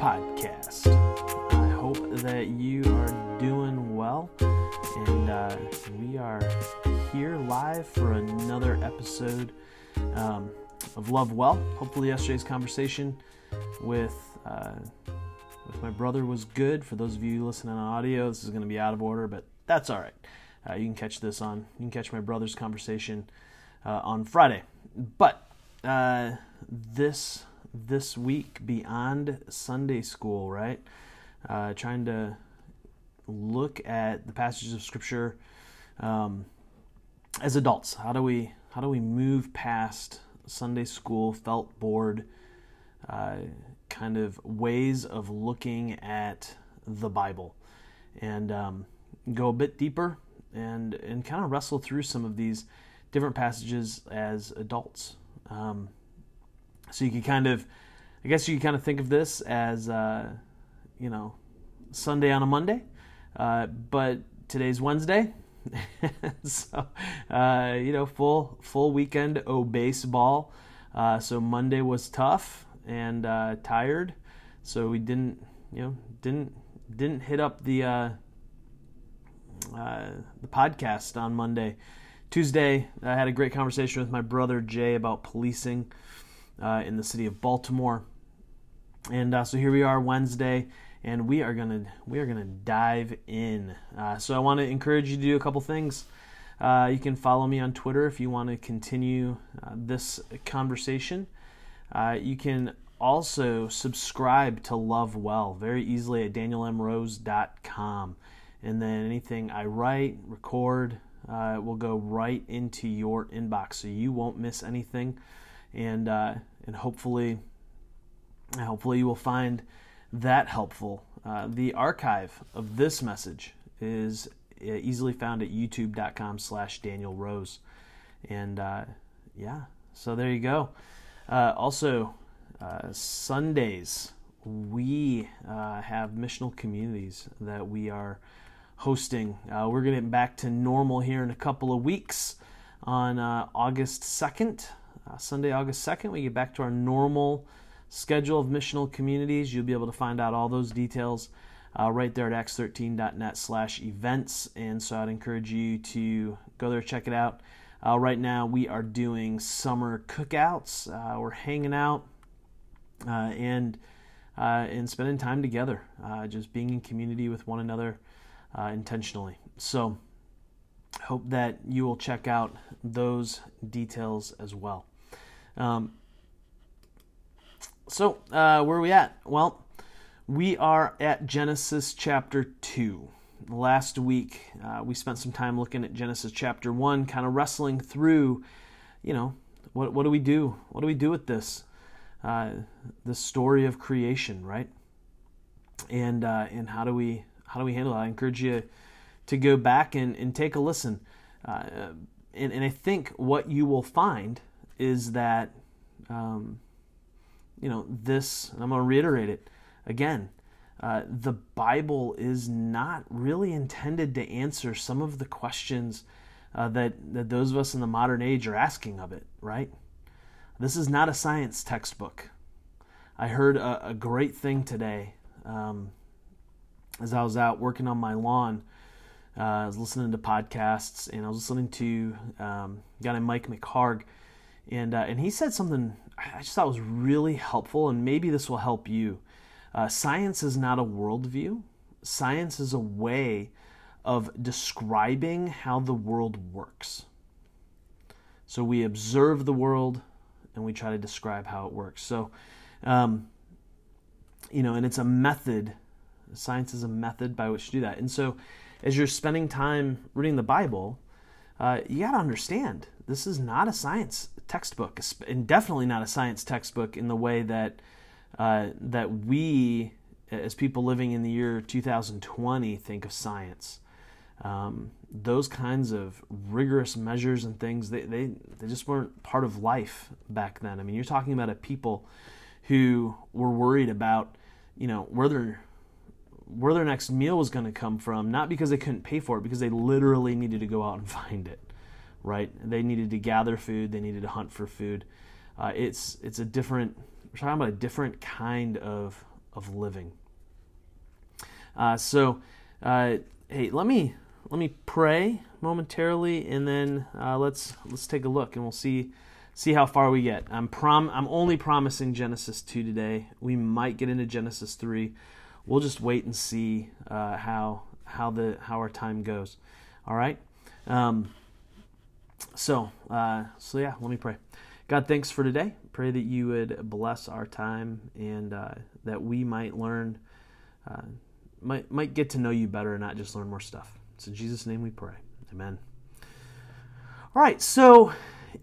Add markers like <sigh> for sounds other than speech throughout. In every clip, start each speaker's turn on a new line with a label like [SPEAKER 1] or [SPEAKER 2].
[SPEAKER 1] podcast. I hope that you are doing well, and uh, we are here live for another episode um, of Love Well. Hopefully, yesterday's conversation with uh, with my brother was good. For those of you listening on audio, this is going to be out of order, but that's all right. Uh, you can catch this on you can catch my brother's conversation uh, on Friday. But uh, this this week beyond Sunday school, right? Uh, trying to look at the passages of Scripture um, as adults. How do we how do we move past Sunday school felt board uh, kind of ways of looking at the Bible and um, go a bit deeper and and kind of wrestle through some of these different passages as adults. Um, so you can kind of, I guess you can kind of think of this as, uh, you know, Sunday on a Monday, uh, but today's Wednesday, <laughs> so uh, you know, full full weekend oh baseball. Uh, so Monday was tough and uh, tired, so we didn't, you know, didn't didn't hit up the uh, the podcast on Monday. Tuesday, I had a great conversation with my brother Jay about policing uh, in the city of Baltimore. And uh, so here we are Wednesday, and we are gonna we are gonna dive in. Uh, so I want to encourage you to do a couple things. Uh, you can follow me on Twitter if you want to continue uh, this conversation. Uh, you can also subscribe to Love Well very easily at danielmrose.com. And then anything I write, record, will go right into your inbox, so you won't miss anything. And and hopefully, hopefully you will find that helpful. Uh, the archive of this message is uh, easily found at youtube.com slash daniel rose. And uh, yeah so there you go. Uh, also uh, sundays we uh, have missional communities that we are hosting. We're getting back to normal here in a couple of weeks on august 2nd uh, Sunday, August 2nd, we get back to our normal schedule of missional communities. You'll be able to find out all those details uh, right there at acts13.net slash events. And so I'd encourage you to go there, check it out. Uh, right now, we are doing summer cookouts. Uh, we're hanging out uh, and uh, and spending time together, just being in community with one another intentionally. So, hope that you will check out those details as well. Um, so, uh, where are we at? Well, we are at Genesis chapter 2. Last week, uh, we spent some time looking at Genesis chapter 1, kind of wrestling through, you know, what, what do we do? What do we do with this? Uh, the story of creation, right? And, uh, and how do we how do we handle it? I encourage you to go back and, and take a listen. Uh, and, and I think what you will find is that, um, you know, this, I'm going to reiterate it again. Uh, the Bible is not really intended to answer some of the questions uh, that, that those of us in the modern age are asking of it, right? This is not a science textbook. I heard a, a great thing today um, as I was out working on my lawn. Uh, I was listening to podcasts and I was listening to um, a guy named Mike McHargue and uh, and he said something I just thought was really helpful, and maybe this will help you. Uh, science is not a worldview. Science is a way of describing how the world works. So we observe the world, and we try to describe how it works. So, um, you know, and it's a method. Science is a method by which to do that. And so, as you're spending time reading the Bible, uh, you got to understand this is not a science textbook, and definitely not a science textbook in the way that uh, that we, as people living in the year 2020, think of science. Um, those kinds of rigorous measures and things, they, they, they just weren't part of life back then. I mean, you're talking about a people who were worried about, you know, where their where their next meal was going to come from, not because they couldn't pay for it, because they literally needed to go out and <laughs> find it right? They needed to gather food, they needed to hunt for food. Uh, it's it's a different. We're talking about a different kind of of living. Uh, so, uh, hey, let me let me pray momentarily, and then uh, let's let's take a look, and we'll see see how far we get. I'm prom I'm only promising Genesis two today. We might get into Genesis three. We'll just wait and see uh, how how the how our time goes. All right. Um, so uh, so yeah, let me pray. God, thanks for today. Pray that you would bless our time and uh, that we might learn, uh, might might get to know you better and not just learn more stuff. It's in Jesus' name we pray. Amen. All right, so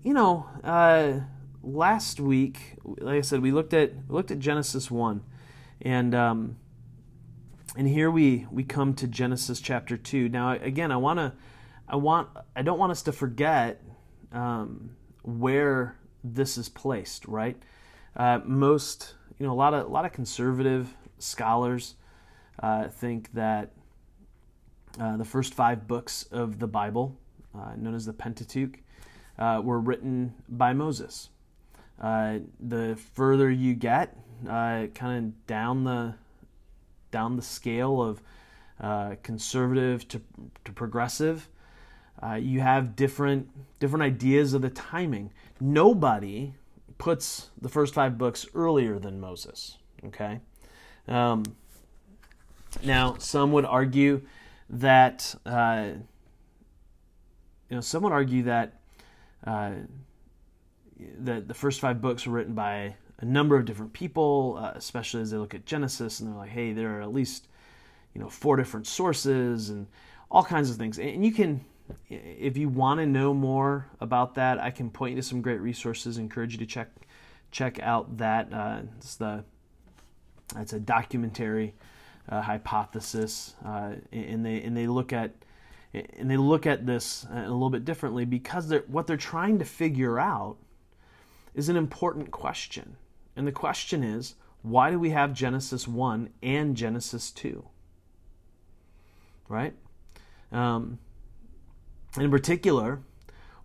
[SPEAKER 1] you know, uh, last week, like I said, we looked at looked at Genesis one, and um, and here we we come to Genesis chapter two. Now, again, I want to, I want, I don't want us to forget um, where this is placed. Right, uh, most, you know, a lot of a lot of conservative scholars uh, think that uh, the first five books of the Bible, uh, known as the Pentateuch, uh, were written by Moses. Uh, the further you get, kind of down the down the scale of conservative to, to progressive, you have different different ideas of the timing. Nobody puts the first five books earlier than Moses. Okay. Um, now, some would argue that uh, you know some would argue that uh, that the first five books were written by a number of different people, uh, especially as they look at Genesis and they're like, hey, there are at least you know four different sources and all kinds of things. And you can, if you want to know more about that, I can point you to some great resources. Encourage you to check check out that. Uh, it's the it's a documentary uh, hypothesis, uh, and they and they look at and they look at this a little bit differently because they're, what they're trying to figure out is an important question, and the question is why do we have Genesis one and Genesis two? Right. Um, in particular,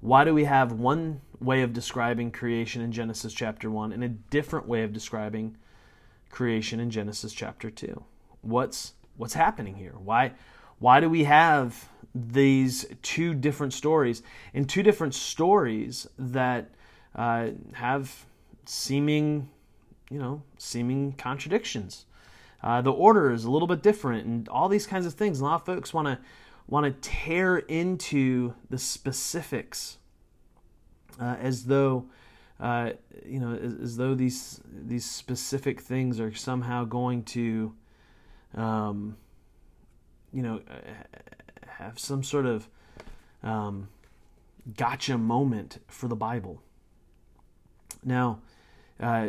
[SPEAKER 1] why do we have one way of describing creation in Genesis chapter 1 and a different way of describing creation in Genesis chapter 2? what's what's happening here? Why why do we have these two different stories and two different stories that uh, have seeming you know seeming contradictions? Uh, the order is a little bit different, and all these kinds of things. A lot of folks want to want to tear into the specifics uh, as though uh, you know as, as, though these these specific things are somehow going to um, you know, have some sort of um, gotcha moment for the Bible. Now, uh,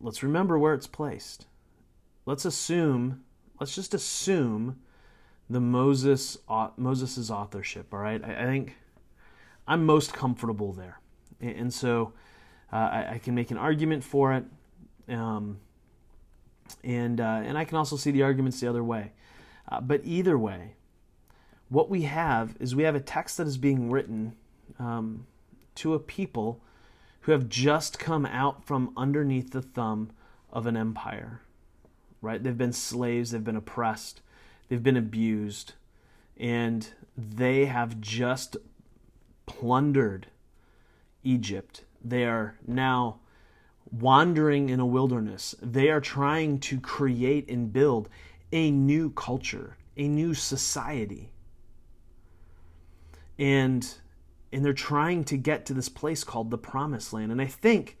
[SPEAKER 1] let's remember where it's placed. Let's assume, let's just assume the Moses Moses's authorship. All right, I, I think I'm most comfortable there, and, so uh, I, I, can make an argument for it. Um, and uh, and I can also see the arguments the other way. Uh, but either way, what we have is we have a text that is being written um, to a people who have just come out from underneath the thumb of an empire. Right? They've been slaves, they've been oppressed, they've been abused, and they have just plundered Egypt. They are now wandering in a wilderness. They are trying to create and build a new culture, a new society. And and they're trying to get to this place called the promised land. And I think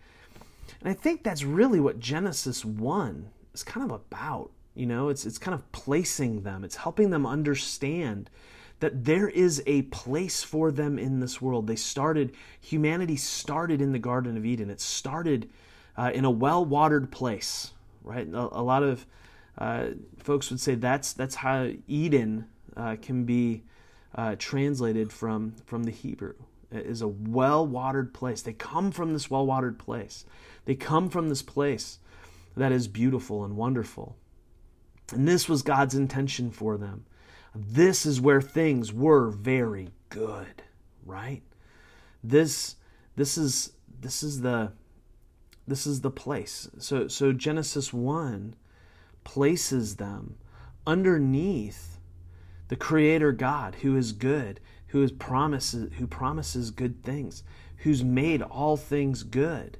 [SPEAKER 1] and I think that's really what Genesis 1 is kind of about. You know, it's it's kind of placing them. It's helping them understand that there is a place for them in this world. They started humanity started in the garden of Eden. It started uh, in a well-watered place, right? A, a lot of uh, folks would say that's that's how Eden uh, can be uh, translated from from the Hebrew. It is a well-watered place. They come from this well-watered place. They come from this place that is beautiful and wonderful. And this was God's intention for them. This is where things were very good, right? This this is this is the this is the place. So so Genesis 1 places them underneath the creator God who is good, who is promises who promises good things, who's made all things good.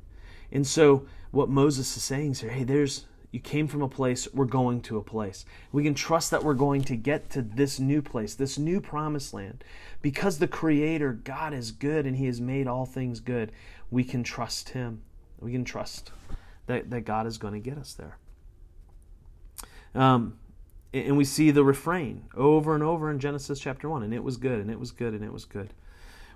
[SPEAKER 1] And so what Moses is saying is here, hey, there's you came from a place, we're going to a place. We can trust that we're going to get to this new place, this new promised land. Because the Creator, God, is good and He has made all things good, we can trust Him. We can trust that, that God is going to get us there. Um, and we see the refrain over and over in Genesis chapter 1 and it was good, and it was good, and it was good.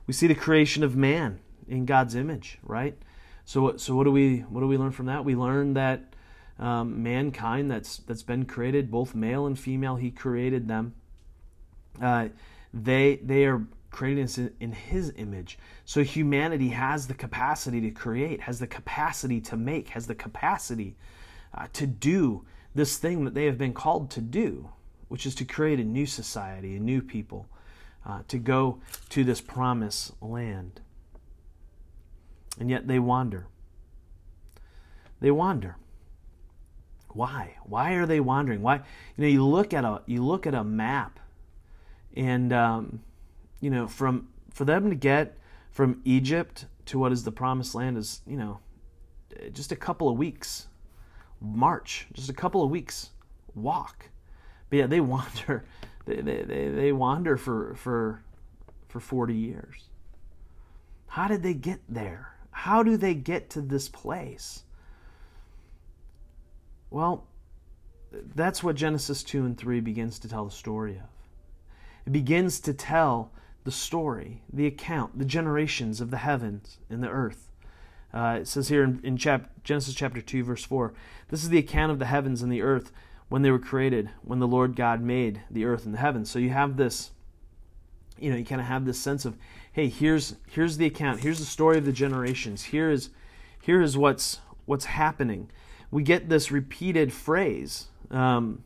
[SPEAKER 1] We see the creation of man in God's image, right? So, so what do we what do we learn from that? We learn that um, mankind that's that's been created, both male and female, He created them. Uh, they they are created in His image. So humanity has the capacity to create, has the capacity to make, has the capacity uh, to do this thing that they have been called to do, which is to create a new society, a new people, uh, to go to this promised land. And yet they wander. They wander. Why? Why are they wandering? Why? You know, you look at a you look at a map, and um, you know, from for them to get from Egypt to what is the promised land is you know just a couple of weeks march, just a couple of weeks walk. But yeah, they <laughs> wander. They, they, they, they wander for, for, for 40 years. How did they get there? How do they get to this place? Well, that's what Genesis 2 and 3 begins to tell the story of. It begins to tell the story, the account, the generations of the heavens and the earth. Uh, it says here in, in chap- Genesis chapter 2, verse 4 this is the account of the heavens and the earth when they were created, when the Lord God made the earth and the heavens. So you have this, you know, you kind of have this sense of, hey, here's here's the account, here's the story of the generations, here is here is what's what's happening. We get this repeated phrase um,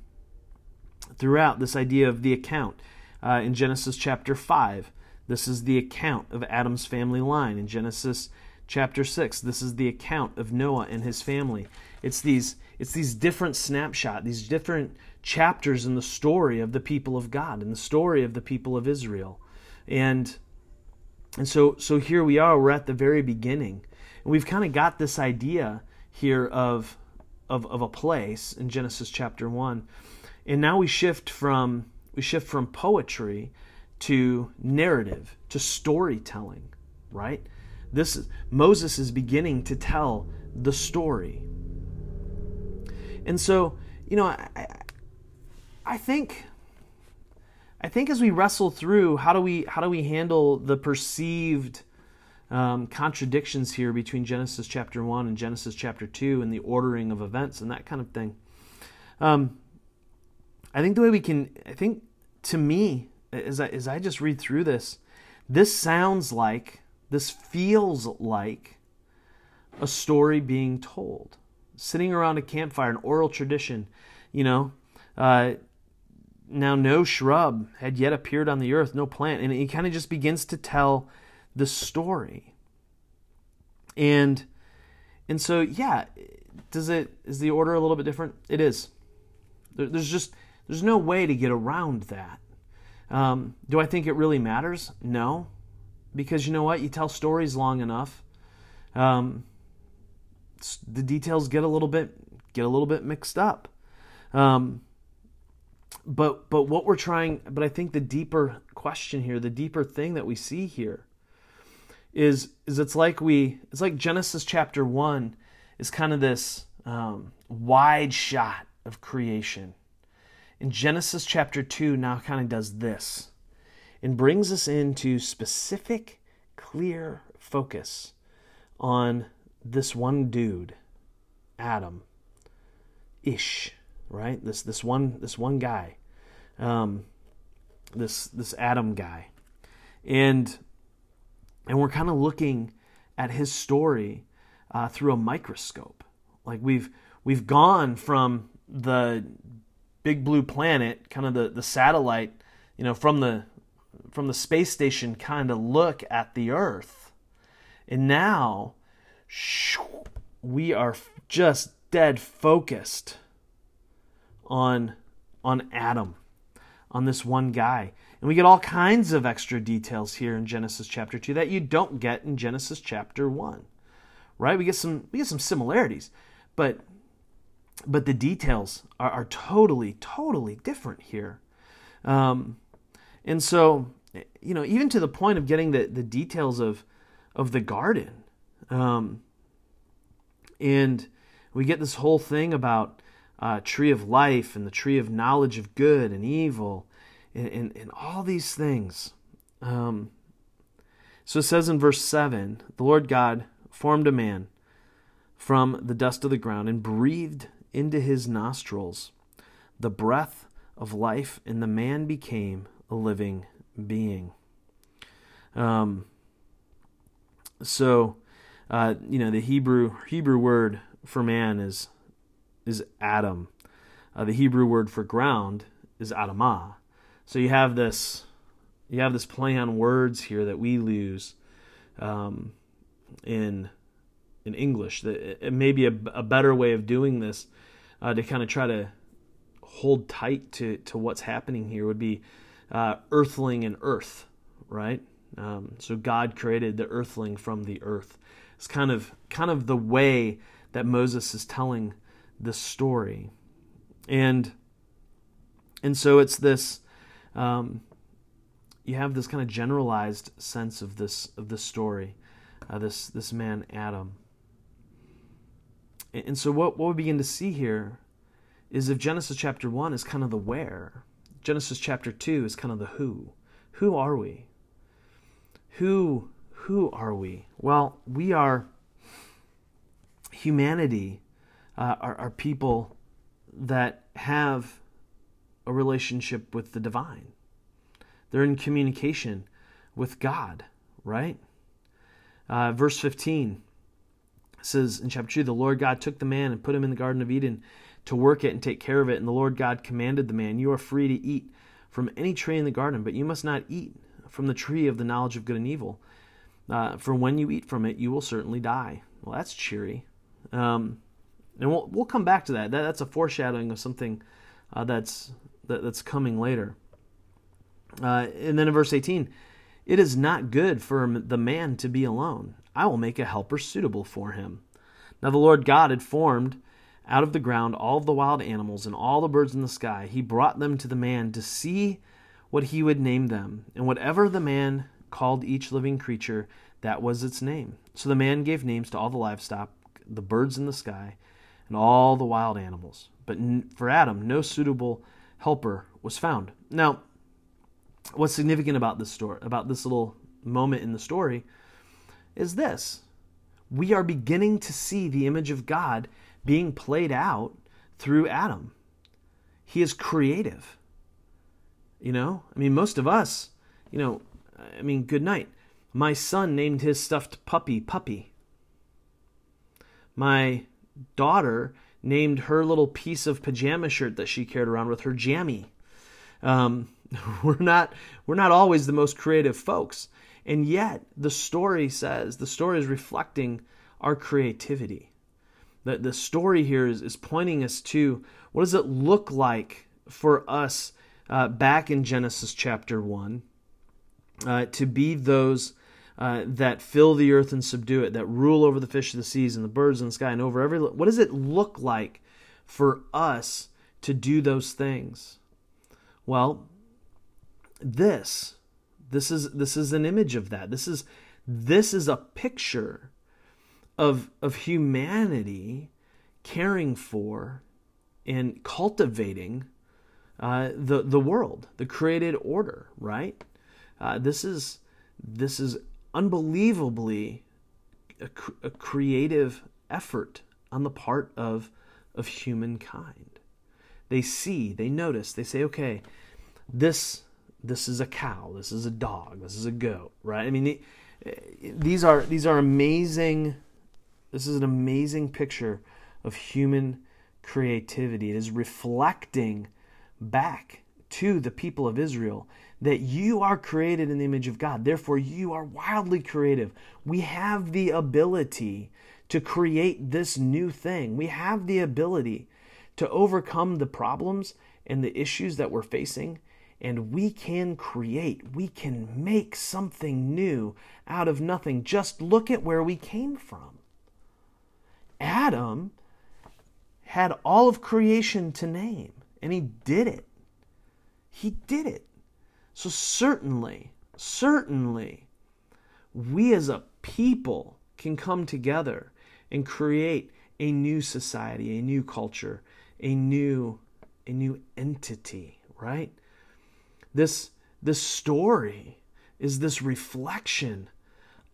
[SPEAKER 1] throughout this idea of the account uh, in Genesis chapter 5. This is the account of Adam's family line. In Genesis chapter 6, this is the account of Noah and his family. It's these it's these different snapshot, these different chapters in the story of the people of God and the story of the people of Israel. And and so so here we are, we're at the very beginning. And we've kind of got this idea here of of of a place in Genesis chapter 1. And now we shift from we shift from poetry to narrative, to storytelling, right? This is, Moses is beginning to tell the story and so, you know, I, I think I think as we wrestle through how do we how do we handle the perceived um, contradictions here between Genesis chapter one and Genesis chapter two and the ordering of events and that kind of thing. Um, I think the way we can I think to me as I, as I just read through this, this sounds like this feels like a story being told sitting around a campfire, an oral tradition, you know. Uh, now, no shrub had yet appeared on the earth, no plant, and he kind of just begins to tell the story. And and so, yeah, does it is the order a little bit different? It is. There, there's just there's no way to get around that. Um, do I think it really matters? No, because you know what? You tell stories long enough. Um, the details get a little bit get a little bit mixed up. Um, but but what we're trying, but I think the deeper question here, the deeper thing that we see here, is is it's like we it's like Genesis chapter one is kind of this um, wide shot of creation. In Genesis chapter 2 now kind of does this and brings us into specific, clear focus on this one dude, Adam, Ish, right? This this one this one guy, um, this this Adam guy, and and we're kind of looking at his story uh, through a microscope. Like we've we've gone from the big blue planet, kind of the the satellite, you know, from the from the space station, kind of look at the Earth, and now we are just dead focused on on Adam, on this one guy. And we get all kinds of extra details here in Genesis chapter 2 that you don't get in Genesis chapter 1. Right? We get some we get some similarities, but but the details are, are totally, totally different here. Um, and so, you know, even to the point of getting the, the details of of the garden. Um, and we get this whole thing about uh, tree of life and the tree of knowledge of good and evil and, and, and all these things. Um, so it says in verse 7 the Lord God formed a man from the dust of the ground and breathed into his nostrils the breath of life, and the man became a living being. Um, so, uh, you know, the Hebrew Hebrew word for man is is Adam. Uh, the Hebrew word for ground is Adamah. So you have this you have this play on words here that we lose um, in in English. That it may be a, a better way of doing this uh, to kind of try to hold tight to to what's happening here would be uh, earthling and earth, right? Um, so God created the earthling from the earth. It's kind of kind of the way that Moses is telling the story, and and so it's this. Um, you have this kind of generalized sense of this of this story, uh, this this man Adam. And, and so what what we begin to see here is if Genesis chapter one is kind of the where, Genesis chapter two is kind of the who. Who are we? Who who are we? Well, we are humanity, uh, are, are people that have a relationship with the divine. They're in communication with God, right? Uh, verse 15 says in chapter 2 The Lord God took the man and put him in the Garden of Eden to work it and take care of it. And the Lord God commanded the man, You are free to eat from any tree in the garden, but you must not eat from the tree of the knowledge of good and evil. Uh, for when you eat from it, you will certainly die. Well, that's cheery. Um, and we'll we'll come back to that. that that's a foreshadowing of something uh, that's that, that's coming later. Uh, and then in verse 18, it is not good for the man to be alone. I will make a helper suitable for him. Now the Lord God had formed out of the ground all the wild animals and all the birds in the sky. He brought them to the man to see what he would name them. And whatever the man called each living creature, that was its name. So the man gave names to all the livestock, the birds in the sky, and all the wild animals. But for Adam, no suitable helper was found. Now, what's significant about this story, about this little moment in the story, is this. We are beginning to see the image of God being played out through Adam. He is creative. You know, I mean, most of us, you know, I mean, good night. My son named his stuffed puppy Puppy. My daughter named her little piece of pajama shirt that she carried around with her Jammy. Um, <laughs> we're not we're not always the most creative folks, and yet the story says the story is reflecting our creativity. The the story here is, is pointing us to what does it look like for us uh, back in Genesis chapter one uh, to be those uh, that fill the earth and subdue it, that rule over the fish of the seas and the birds in the sky and over every. What does it look like for us to do those things? Well, this this is this is an image of that. This is this is a picture of of humanity caring for and cultivating uh, the the world, the created order. Right? Uh, this is this is unbelievably a, a creative effort on the part of of humankind. They see, they notice, they say, okay, this this is a cow, this is a dog, this is a goat, right? I mean, these are these are amazing. This is an amazing picture of human creativity. It is reflecting back to the people of Israel that you are created in the image of God. Therefore, you are wildly creative. We have the ability to create this new thing. We have the ability to overcome the problems and the issues that we're facing, and we can create, we can make something new out of nothing. Just look at where we came from. Adam had all of creation to name, and he did it. He did it. So, certainly, certainly, we as a people can come together and create a new society, a new culture, a new a new entity, right? This this story is this reflection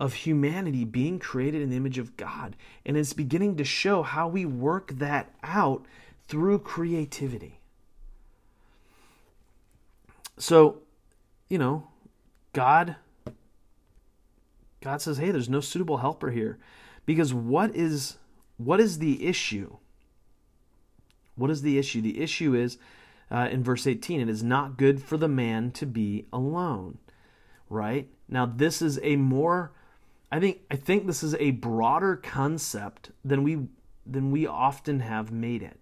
[SPEAKER 1] of humanity being created in the image of God. And it's beginning to show how we work that out through creativity. So, you know, God God says, "Hey, there's no suitable helper here." Because what is what is the issue? What is the issue? The issue is uh, in verse 18 it is not good for the man to be alone. Right? Now this is a more I think I think this is a broader concept than we than we often have made it.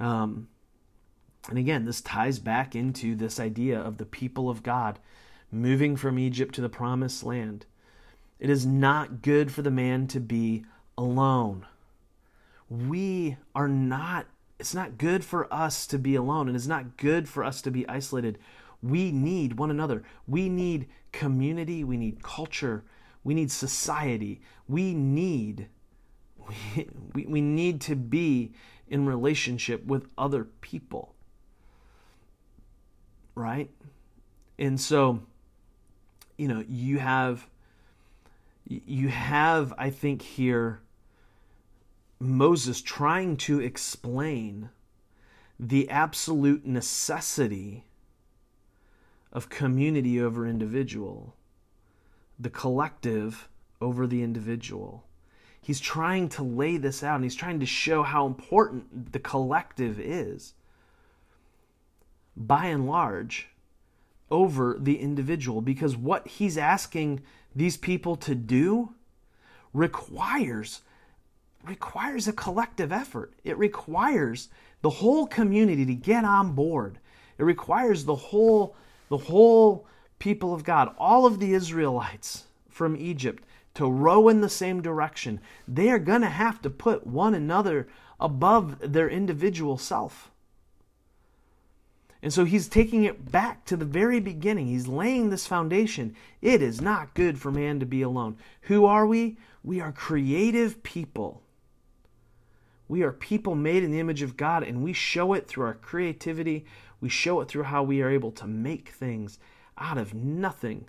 [SPEAKER 1] Um, and again, this ties back into this idea of the people of God moving from Egypt to the promised land. It is not good for the man to be alone. We are not, it's not good for us to be alone, and it's not good for us to be isolated. We need one another. We need community. We need culture. We need society. We need we, <laughs> we we need to be in relationship with other people. Right? And so, you know, you have you have, I think, here Moses trying to explain the absolute necessity of community over individual, the collective over the individual. He's trying to lay this out and he's trying to show how important the collective is. By and large, over the individual because what he's asking these people to do requires requires a collective effort. It requires the whole community to get on board. It requires the whole the whole people of God, all of the Israelites from Egypt to row in the same direction. They are going to have to put one another above their individual self. And so he's taking it back to the very beginning. He's laying this foundation. It is not good for man to be alone. Who are we? We are creative people. We are people made in the image of God, and we show it through our creativity. We show it through how we are able to make things out of nothing.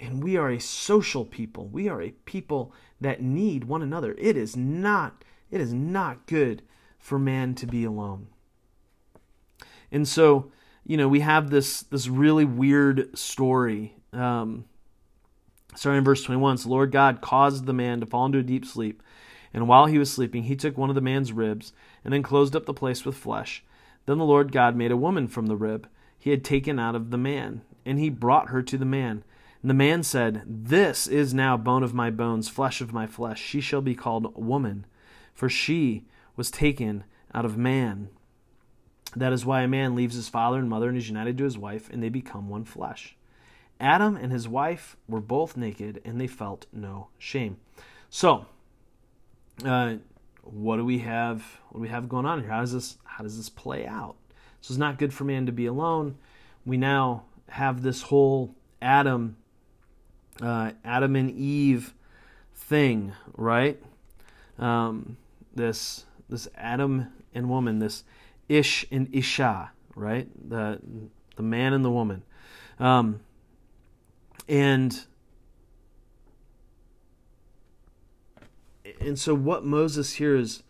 [SPEAKER 1] And we are a social people. We are a people that need one another. It is not it is not good for man to be alone. And so, you know, we have this this really weird story. Um, starting in verse 21, so Lord God caused the man to fall into a deep sleep. And while he was sleeping, he took one of the man's ribs and then closed up the place with flesh. Then the Lord God made a woman from the rib he had taken out of the man, and he brought her to the man. And the man said, This is now bone of my bones, flesh of my flesh. She shall be called woman, for she was taken out of man. That is why a man leaves his father and mother and is united to his wife, and they become one flesh. Adam and his wife were both naked, and they felt no shame. So, uh, what do we have? What do we have going on here? How does this? How does this play out? So it's not good for man to be alone. We now have this whole Adam, uh, Adam and Eve thing, right? Um, this this Adam and woman, this Ish and Isha, right? The the man and the woman. Um, and and so what Moses here is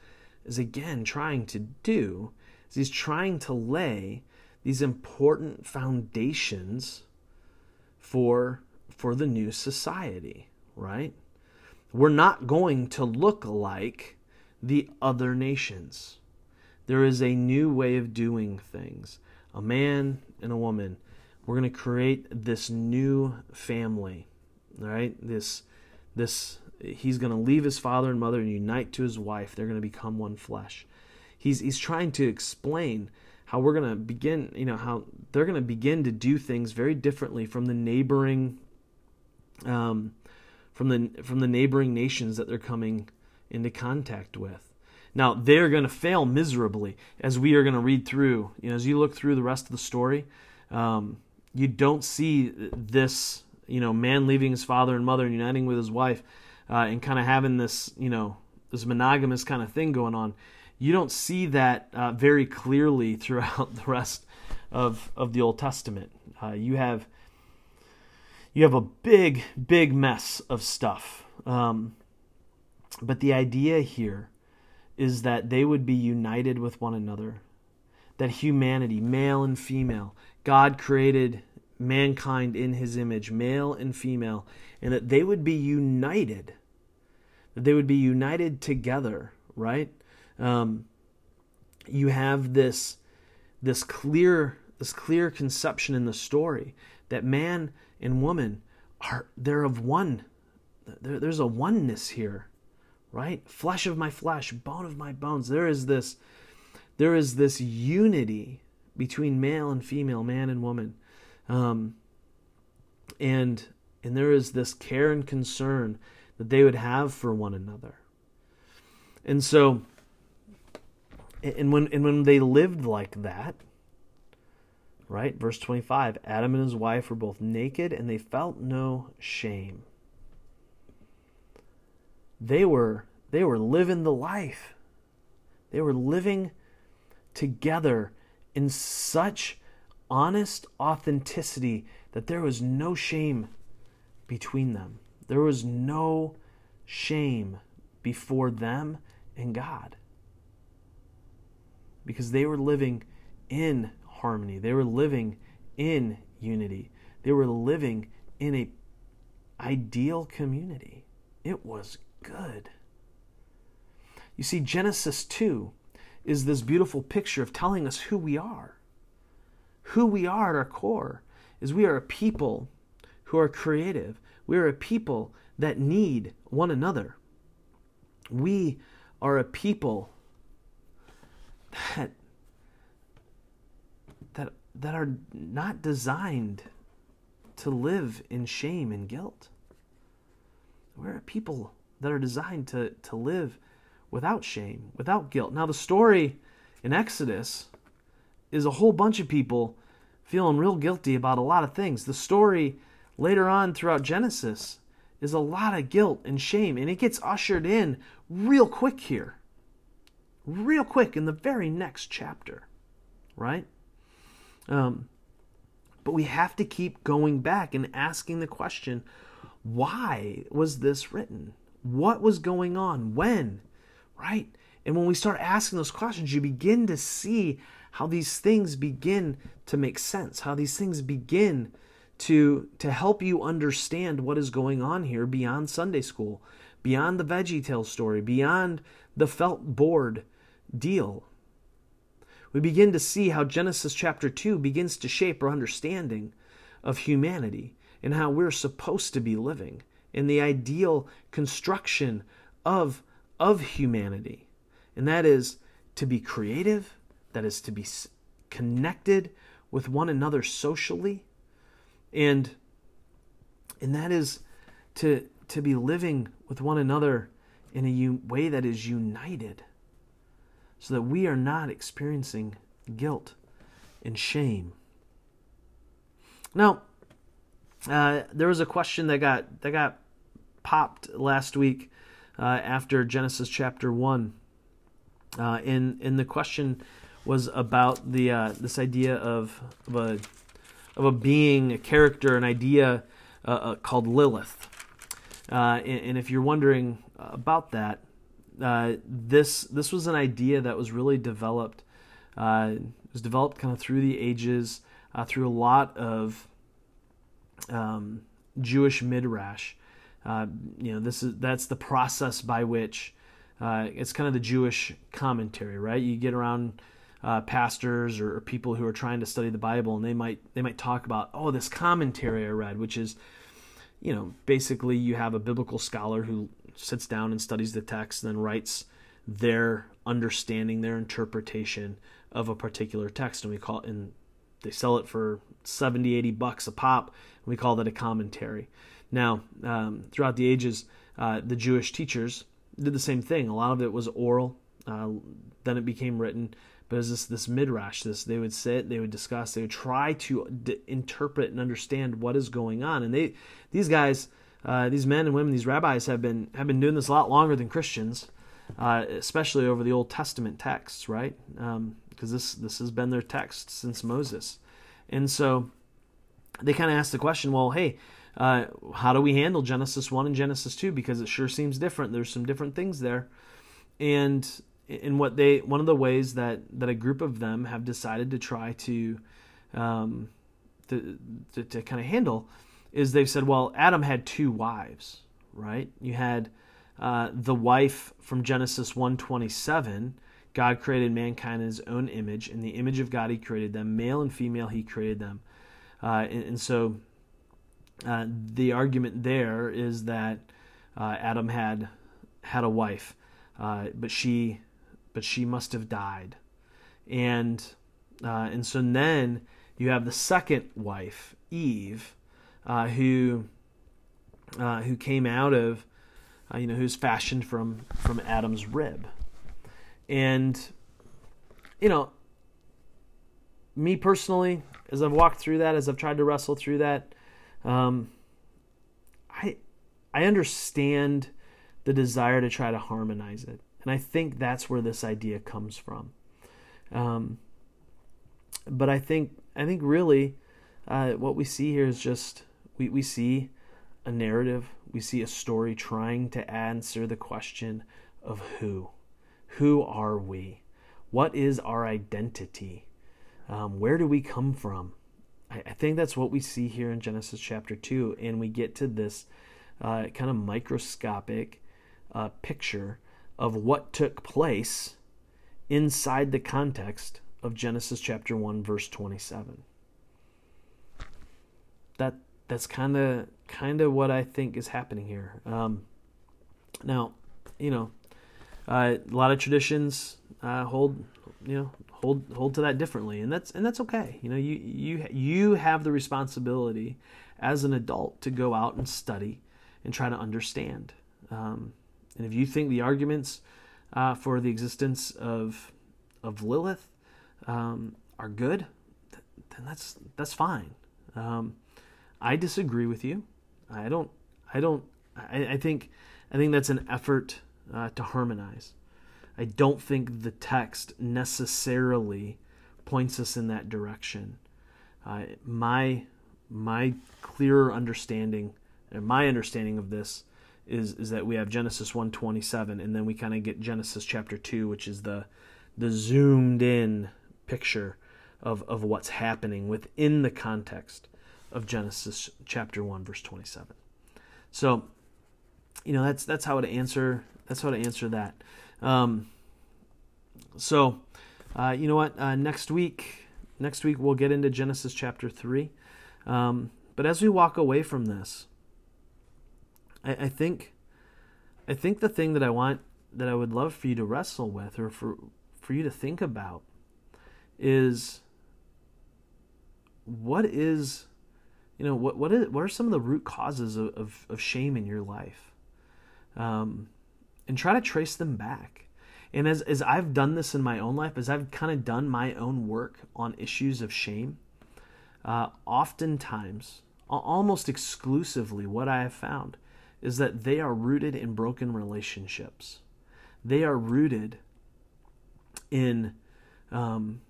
[SPEAKER 1] is again trying to do is he's trying to lay these important foundations for for the new society, right? We're not going to look like the other nations. There is a new way of doing things. A man and a woman. We're going to create this new family, right? This this he's going to leave his father and mother and unite to his wife. They're going to become one flesh. He's he's trying to explain how we're going to begin, you know, how they're going to begin to do things very differently from the neighboring um, from the from the neighboring nations that they're coming into contact with. Now they're going to fail miserably, as we are going to read through. You know, as you look through the rest of the story, um, you don't see this, you know, man leaving his father and mother and uniting with his wife, uh, and kind of having this, you know, this monogamous kind of thing going on. You don't see that uh, very clearly <laughs> throughout the rest of of the Old Testament. Uh, you have you have a big, big mess of stuff. Um, but the idea here is that they would be united with one another. That humanity, male and female, God created mankind in his image, male and female, and that they would be united. That they would be united together, right? Um, you have this this clear this clear conception in the story that man and woman are they're of one. There, there's a oneness here, right? Flesh of my flesh, bone of my bones. There is this there is this unity between male and female, man and woman. Um, and and there is this care and concern that they would have for one another. And so and when and when they lived like that, right? Verse 25 Adam and his wife were both naked and they felt no shame. They were they were living the life. They were living together in such honest authenticity that there was no shame between them. There was no shame before them and God. Because they were living in harmony. They were living in unity. They were living in a ideal community. It was good. You see Genesis 2 is this beautiful picture of telling us who we are. Who we are at our core is we are a people who are creative. We are a people that need one another. We are a people that that that are not designed to live in shame and guilt. We're a people that are designed to, to live without shame, without guilt. Now, the story in Exodus is a whole bunch of people feeling real guilty about a lot of things. The story later on throughout Genesis is a lot of guilt and shame, and it gets ushered in real quick here. Real quick in the very next chapter, right? Um, but we have to keep going back and asking the question why was this written? What was going on? When? Right? And when we start asking those questions, you begin to see how these things begin to make sense, how these things begin to, to help you understand what is going on here beyond Sunday school, beyond the Veggie Tale story, beyond the felt board deal we begin to see how Genesis chapter 2 begins to shape our understanding of humanity and how we're supposed to be living in the ideal construction of, of humanity. And that is to be creative, that is to be connected with one another socially, and, and that is to, to be living with one another in a way that is united so that we are not experiencing guilt and shame. Now, uh, there was a question that got that got popped last week uh, after Genesis chapter one, uh, and and the question was about the uh, this idea of, of a of a being, a character, an idea uh, uh, called Lilith. And, and, if you're wondering about that, uh, this this was an idea that was really developed. Uh, was developed kind of through the ages, uh, through a lot of um, Jewish midrash. Uh, you know, this is that's the process by which uh, it's kind of the Jewish commentary, right? You get around uh, pastors or, or, people who are trying to study the Bible, and they might they might talk about, oh, this commentary I read, which is, you know, basically you have a biblical scholar who sits down and studies the text, and then writes their understanding, their interpretation of a particular text, and we call it, and they sell it for 70, 80 bucks a pop, and we call that a commentary. Now, um, throughout the ages, uh, the Jewish teachers did the same thing. A lot of it was oral, uh, then it became written. But as this this midrash, this they would sit, they would discuss, they would try to d- interpret and understand what is going on. And they, these guys, uh, these men and women, these rabbis have been have been doing this a lot longer than Christians, uh, especially over the Old Testament texts, right? Because um, this this has been their text since Moses, and so they kind of asked the question, well, hey, uh, how do we handle Genesis 1 and Genesis 2? Because it sure seems different. There's some different things there. And in what they, one of the ways that, that a group of them have decided to try to, um, to, to, to kind of handle is they've said, well, Adam had two wives, right? You had uh, the wife from Genesis 127. God created mankind in his own image. In the image of God, he created them. Male and female, he created them. Uh, and, and so uh, the argument there is that uh, Adam had had a wife, uh, but she but she must have died, and uh, and so then you have the second wife, Eve, uh, who who came out of you know who's fashioned from from Adam's rib, and you know me personally, as I've walked through that, as I've tried to wrestle through that, um, I I understand the desire to try to harmonize it, and I think that's where this idea comes from. Um, but I think I think really uh, what we see here is just we, we see a narrative, we see a story trying to answer the question of who. Who are we? What is our identity? Um, where do we come from? I, think that's what we see here in Genesis chapter 2. And we get to this uh, kind of microscopic uh, picture of what took place inside the context of Genesis chapter 1, verse 27. That that's kind of kind of what I think is happening here. Um, now, you know, uh, a lot of traditions uh, hold you know hold hold to that differently, and that's and that's okay. You know, you you you have the responsibility as an adult to go out and study and try to understand. Um, and if you think the arguments uh, for the existence of of Lilith um, are good, then that's that's fine. Um, I disagree with you. I don't. I don't. I, I think. I think that's an effort uh, to harmonize. I don't think the text necessarily points us in that direction. Uh, my my clearer understanding and my understanding of this is is that we have Genesis 127 and then we kind of get Genesis chapter 2 which is the the zoomed in picture of of what's happening within the context of Genesis chapter 1 verse 27. So you know that's that's how to answer that's how to answer that. Um, so, uh, you know what? Uh, next week, next week we'll get into Genesis chapter three. Um, but as we walk away from this, I, I think, I think the thing that I want, that I would love for you to wrestle with, or for for you to think about, is what is, you know, what what is what are some of the root causes of of, of shame in your life? Um, and try to trace them back. And as, as I've done this in my own life, as I've kind of done my own work on issues of shame, uh, oftentimes, almost exclusively, what I have found is that they are rooted in broken relationships. They are rooted in, um,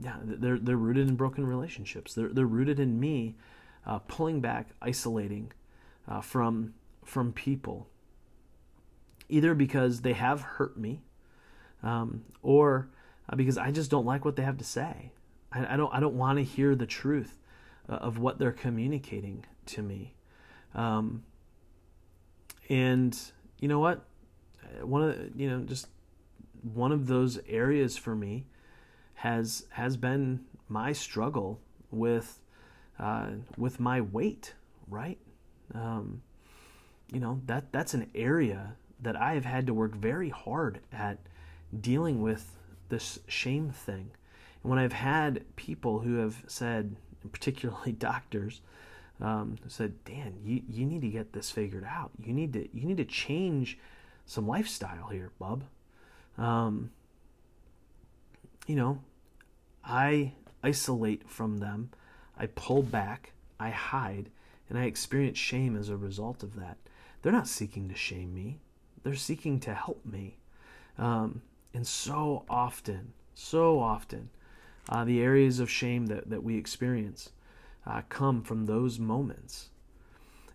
[SPEAKER 1] yeah, they're they're rooted in broken relationships. They're they're rooted in me uh, pulling back, isolating uh, from from people either because they have hurt me um, or uh, because I just don't like what they have to say. I, I don't I don't want to hear the truth uh, of what they're communicating to me. Um, and you know what? One of the, you know just one of those areas for me has has been my struggle with uh, with my weight, right? Um, you know that that's an area that I have had to work very hard at dealing with this shame thing. And when I've had people who have said, <laughs> particularly doctors, um, said, "Dan, you, you need to get this figured out. You need to you need to change some lifestyle here, bub." Um, you know, I isolate from them, I pull back, I hide, and I experience shame as a result of that. They're not seeking to shame me; they're seeking to help me. Um, and so often, so often, uh, the areas of shame that, that we experience uh, come from those moments.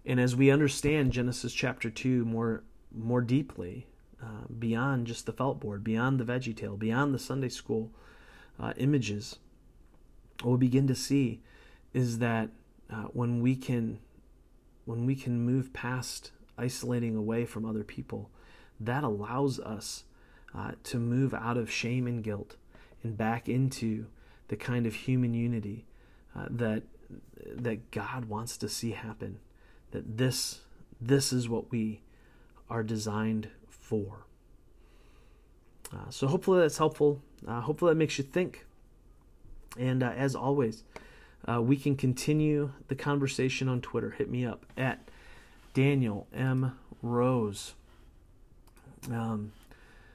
[SPEAKER 1] And as we understand Genesis chapter 2 more, more deeply, uh, beyond just the felt board, beyond the veggie tale, beyond the Sunday school uh, images, what we begin to see is that uh, when we can when we can move past isolating away from other people, that allows us uh, to move out of shame and guilt and back into the kind of human unity uh, that that God wants to see happen. That this this is what we are designed for. Uh, so hopefully that's helpful. Uh, hopefully that makes you think. And uh, as always, uh, we can continue the conversation on Twitter. Hit me up at Daniel M Rose. Um,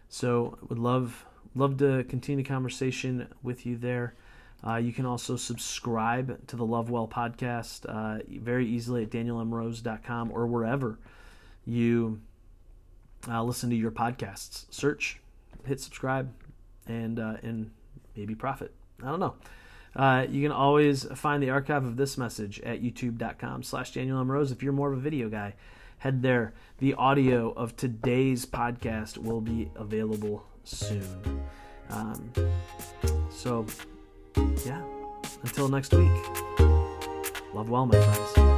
[SPEAKER 1] so would love love to continue the conversation with you there. Uh, you can also subscribe to the Love Well podcast uh, very easily at danielmrose.com or wherever you uh, listen to your podcasts. Search, hit subscribe, and uh, and maybe profit. I don't know. Uh, you can always find the archive of this message at youtube.com slash Daniel if you're more of a video guy head there. The audio of today's podcast will be available soon. Um, so, yeah, until next week, love well, my friends.